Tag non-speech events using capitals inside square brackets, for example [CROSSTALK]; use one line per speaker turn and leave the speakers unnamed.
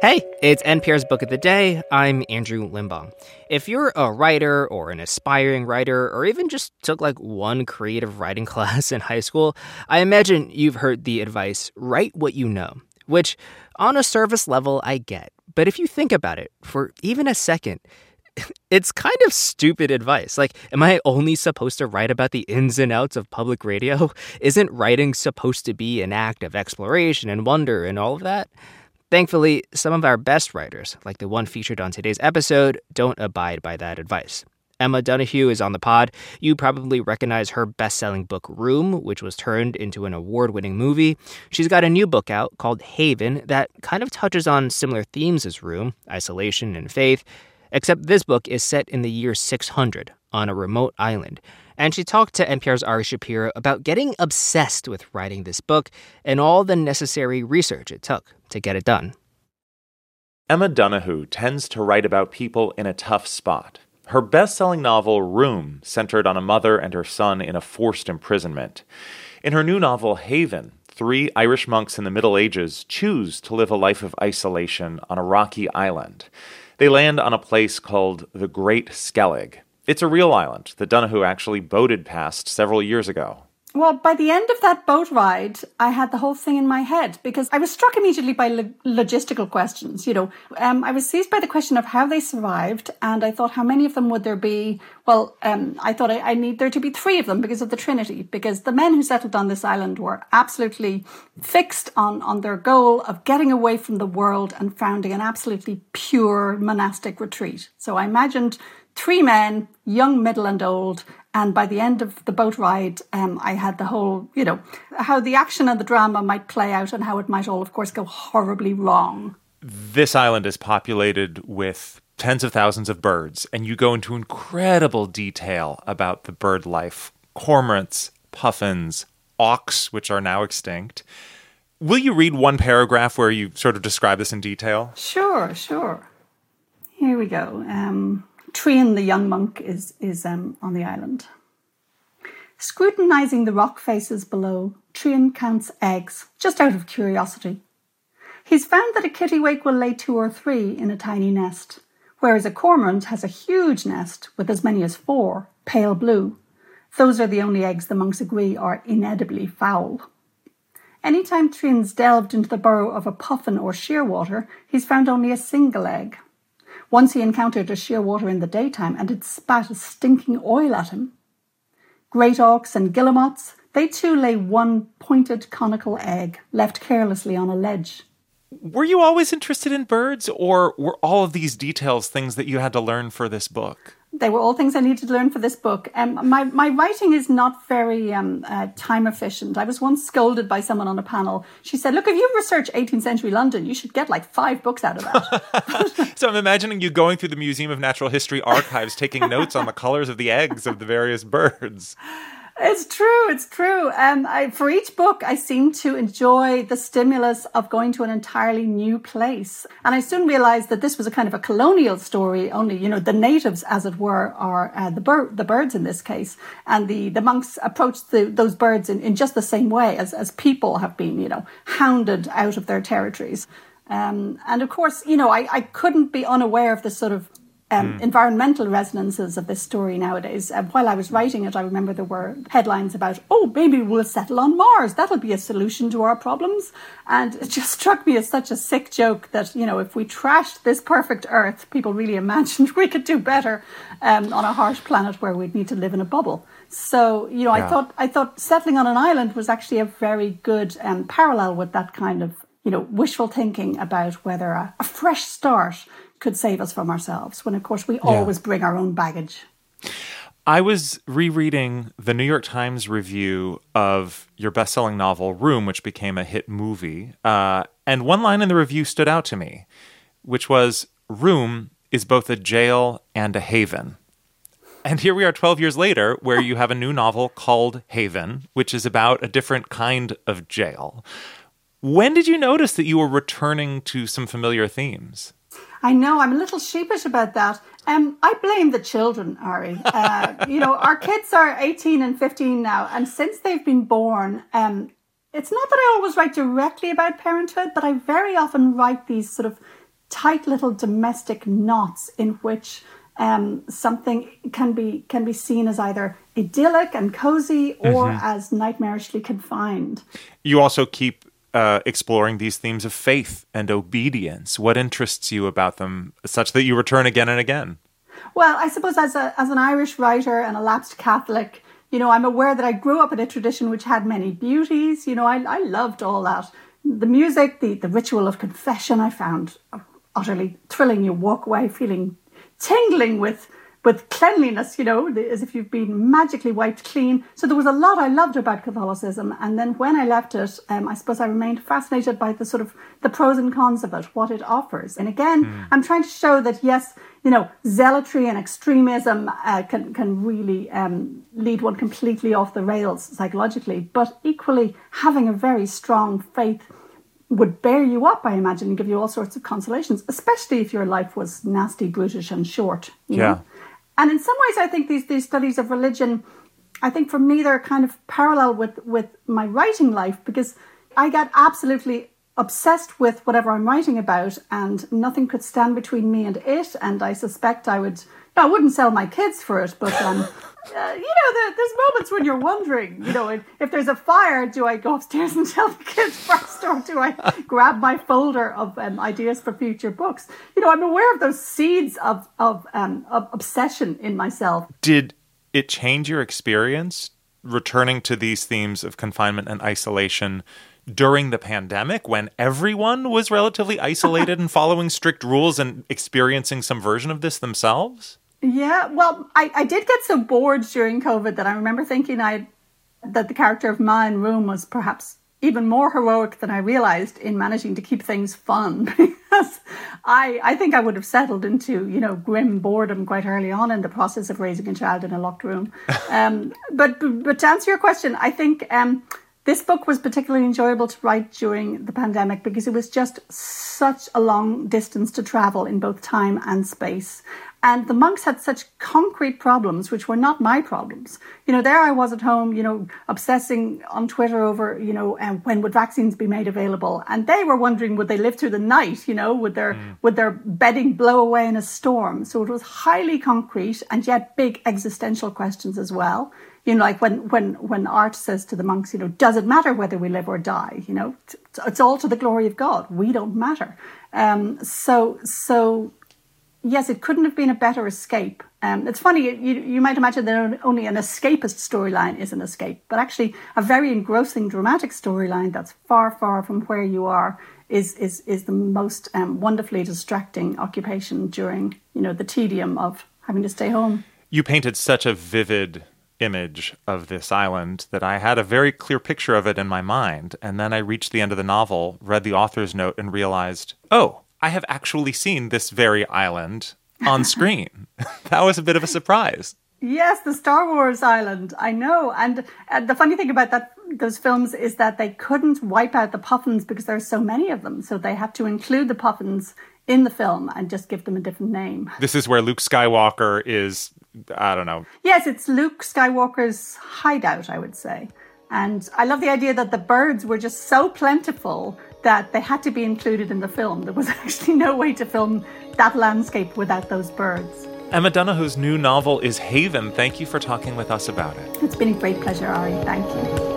Hey, it's NPR's Book of the Day. I'm Andrew Limbong. If you're a writer or an aspiring writer, or even just took like one creative writing [LAUGHS] class in high school, I imagine you've heard the advice write what you know, which on a surface level I get. But if you think about it for even a second, [LAUGHS] it's kind of stupid advice. Like, am I only supposed to write about the ins and outs of public radio? [LAUGHS] Isn't writing supposed to be an act of exploration and wonder and all of that? Thankfully, some of our best writers, like the one featured on today's episode, don't abide by that advice. Emma Donoghue is on the pod. You probably recognize her best selling book, Room, which was turned into an award winning movie. She's got a new book out called Haven that kind of touches on similar themes as Room isolation and faith, except this book is set in the year 600 on a remote island. And she talked to NPR's Ari Shapiro about getting obsessed with writing this book and all the necessary research it took to get it done.
Emma Donoghue tends to write about people in a tough spot. Her best selling novel, Room, centered on a mother and her son in a forced imprisonment. In her new novel, Haven, three Irish monks in the Middle Ages choose to live a life of isolation on a rocky island. They land on a place called the Great Skellig, it's a real island that Donoghue actually boated past several years ago.
Well, by the end of that boat ride, I had the whole thing in my head because I was struck immediately by lo- logistical questions. You know, um, I was seized by the question of how they survived, and I thought, how many of them would there be? Well, um, I thought I, I, need there to be three of them because of the Trinity, because the men who settled on this island were absolutely fixed on on their goal of getting away from the world and founding an absolutely pure monastic retreat. So I imagined three men, young, middle, and old. And by the end of the boat ride, um, I had the whole, you know, how the action and the drama might play out and how it might all, of course, go horribly wrong.
This island is populated with tens of thousands of birds, and you go into incredible detail about the bird life cormorants, puffins, auks, which are now extinct. Will you read one paragraph where you sort of describe this in detail?
Sure, sure. Here we go. Um, Trian, the young monk, is, is um, on the island. Scrutinizing the rock faces below, Trian counts eggs, just out of curiosity. He's found that a kittiwake will lay two or three in a tiny nest, whereas a cormorant has a huge nest with as many as four, pale blue. Those are the only eggs the monks agree are inedibly foul. Any Anytime Trian's delved into the burrow of a puffin or shearwater, he's found only a single egg, once he encountered a shearwater in the daytime and it spat a stinking oil at him. Great auks and guillemots, they too lay one pointed conical egg left carelessly on a ledge.
Were you always interested in birds, or were all of these details things that you had to learn for this book?
They were all things I needed to learn for this book. Um, my, my writing is not very um, uh, time efficient. I was once scolded by someone on a panel. She said, Look, if you research 18th century London, you should get like five books out of
that. [LAUGHS] so I'm imagining you going through the Museum of Natural History archives, taking notes on the colors of the eggs of the various birds.
It's true. It's true. Um, I, for each book, I seem to enjoy the stimulus of going to an entirely new place. And I soon realized that this was a kind of a colonial story. Only, you know, the natives, as it were, are uh, the, bir- the birds in this case. And the, the monks approached the, those birds in, in just the same way as, as people have been, you know, hounded out of their territories. Um, and of course, you know, I, I couldn't be unaware of this sort of um, mm. environmental resonances of this story nowadays. Uh, while I was writing it, I remember there were headlines about, oh, maybe we'll settle on Mars. That'll be a solution to our problems. And it just [LAUGHS] struck me as such a sick joke that, you know, if we trashed this perfect Earth, people really imagined [LAUGHS] we could do better um, on a harsh planet where we'd need to live in a bubble. So, you know, yeah. I thought I thought settling on an island was actually a very good um, parallel with that kind of you know, wishful thinking about whether a, a, fresh start could save us from ourselves, when of course we yeah. always bring our own baggage.
I was rereading the New York Times review of your best selling novel, Room, which became a hit movie. Uh, and one line in the review stood out to me, which was Room is both a jail and a haven. And here we are 12 years later, where you have a new novel called Haven, which is about a different kind of jail. When did you notice that you were returning to some familiar themes?
I know I'm a little sheepish about that. Um, I blame the children, Ari. Uh, you know, our kids are 18 and 15 now, and since they've been born, um, it's not that I always write directly about parenthood, but I very often write these sort of tight little domestic knots in which um, something can be can be seen as either idyllic and cozy or mm-hmm. as nightmarishly confined.
You also keep uh, exploring these themes of faith and obedience. What interests you about them, such that you return again and again?
Well, I suppose as a as an Irish writer and a lapsed Catholic, you know, I'm aware that I grew up in a tradition which had many beauties. You know, I, I loved all that. The music, the, the ritual of confession, I found utterly thrilling. You walk away feeling tingling with with cleanliness, you know, as if you've been magically wiped clean. So there was a lot I loved about Catholicism. And then when I left it, um, I suppose I remained fascinated by the sort of the pros and cons of it, what it offers. And again, mm. I'm trying to show that yes, you know, zealotry and extremism uh, can can really um, lead one completely off the rails psychologically, but equally having a very strong faith would bear you up, I imagine, and give you all sorts of consolations, especially if your life was nasty, brutish, and short. yeah. Know? And in some ways, I think these these studies of religion, I think for me they're kind of parallel with with my writing life because I get absolutely obsessed with whatever I'm writing about, and nothing could stand between me and it. And I suspect I would. I wouldn't sell my kids for it, but um, uh, you know, there, there's moments when you're wondering, you know, if, if, there's a fire, do I go upstairs and [LAUGHS] tell the kids first, or do I grab my folder of um, ideas for future books? You know, I'm aware of those seeds of of, um, of obsession in myself.
Did it change your experience returning to these themes of confinement and isolation? During the pandemic, when everyone was relatively isolated and following strict rules and experiencing some version of this themselves?
Yeah, well, I, I did get so bored during COVID that I remember thinking I that the character of Ma in Room was perhaps even more heroic than I realized in managing to keep things fun [LAUGHS] because I I think I would have settled into you know grim boredom quite early on in the process of raising a child in a locked room. [LAUGHS] Um, but but to answer your question, I think um, this book was particularly enjoyable to write during the pandemic because it was just such a long distance to travel in both time and space. And the monks had such concrete problems, which were not my problems. You know, there I was at home, you know, obsessing on Twitter over, you know, um, when would vaccines be made available? And they were wondering, would they live through the night? You know, would their, mm. would their bedding blow away in a storm? So it was highly concrete and yet big existential questions as well. You know, like when, when, when Artt says to the monks, you know, does it matter whether we live or die? You know, it's all to the glory of God. We don't matter. Um, so, so yes, it couldn't have been a better escape. Um, it's funny, you, you might imagine that only an escapist storyline is an escape, but actually a very engrossing dramatic storyline that's far, far from where you are is is is the most um, wonderfully distracting occupation during you know the tedium of having to stay home.
You painted such a vivid image of this island that I had a very clear picture of it in my mind, and then I reached the end of the novel, read the author's note, and realized, oh, I have actually seen this very island on screen. [LAUGHS] that was a bit of a surprise.
Yes, the Star Wars island. I know. And uh, the funny thing about that those films is that they couldn't wipe out the puffins because there are so many of them. So they had to include the puffins in the film and just give them a different name.
This is where Luke Skywalker is I don't know.
Yes, it's Luke Skywalker's hideout, I would say. And I love the idea that the birds were just so plentiful that they had to be included in the film. There was [LAUGHS] actually no way to film that landscape without those birds.
Emma Donoghue's new novel is Haven. Thank you for talking with us about it.
It's been a great pleasure, Ari. Thank you.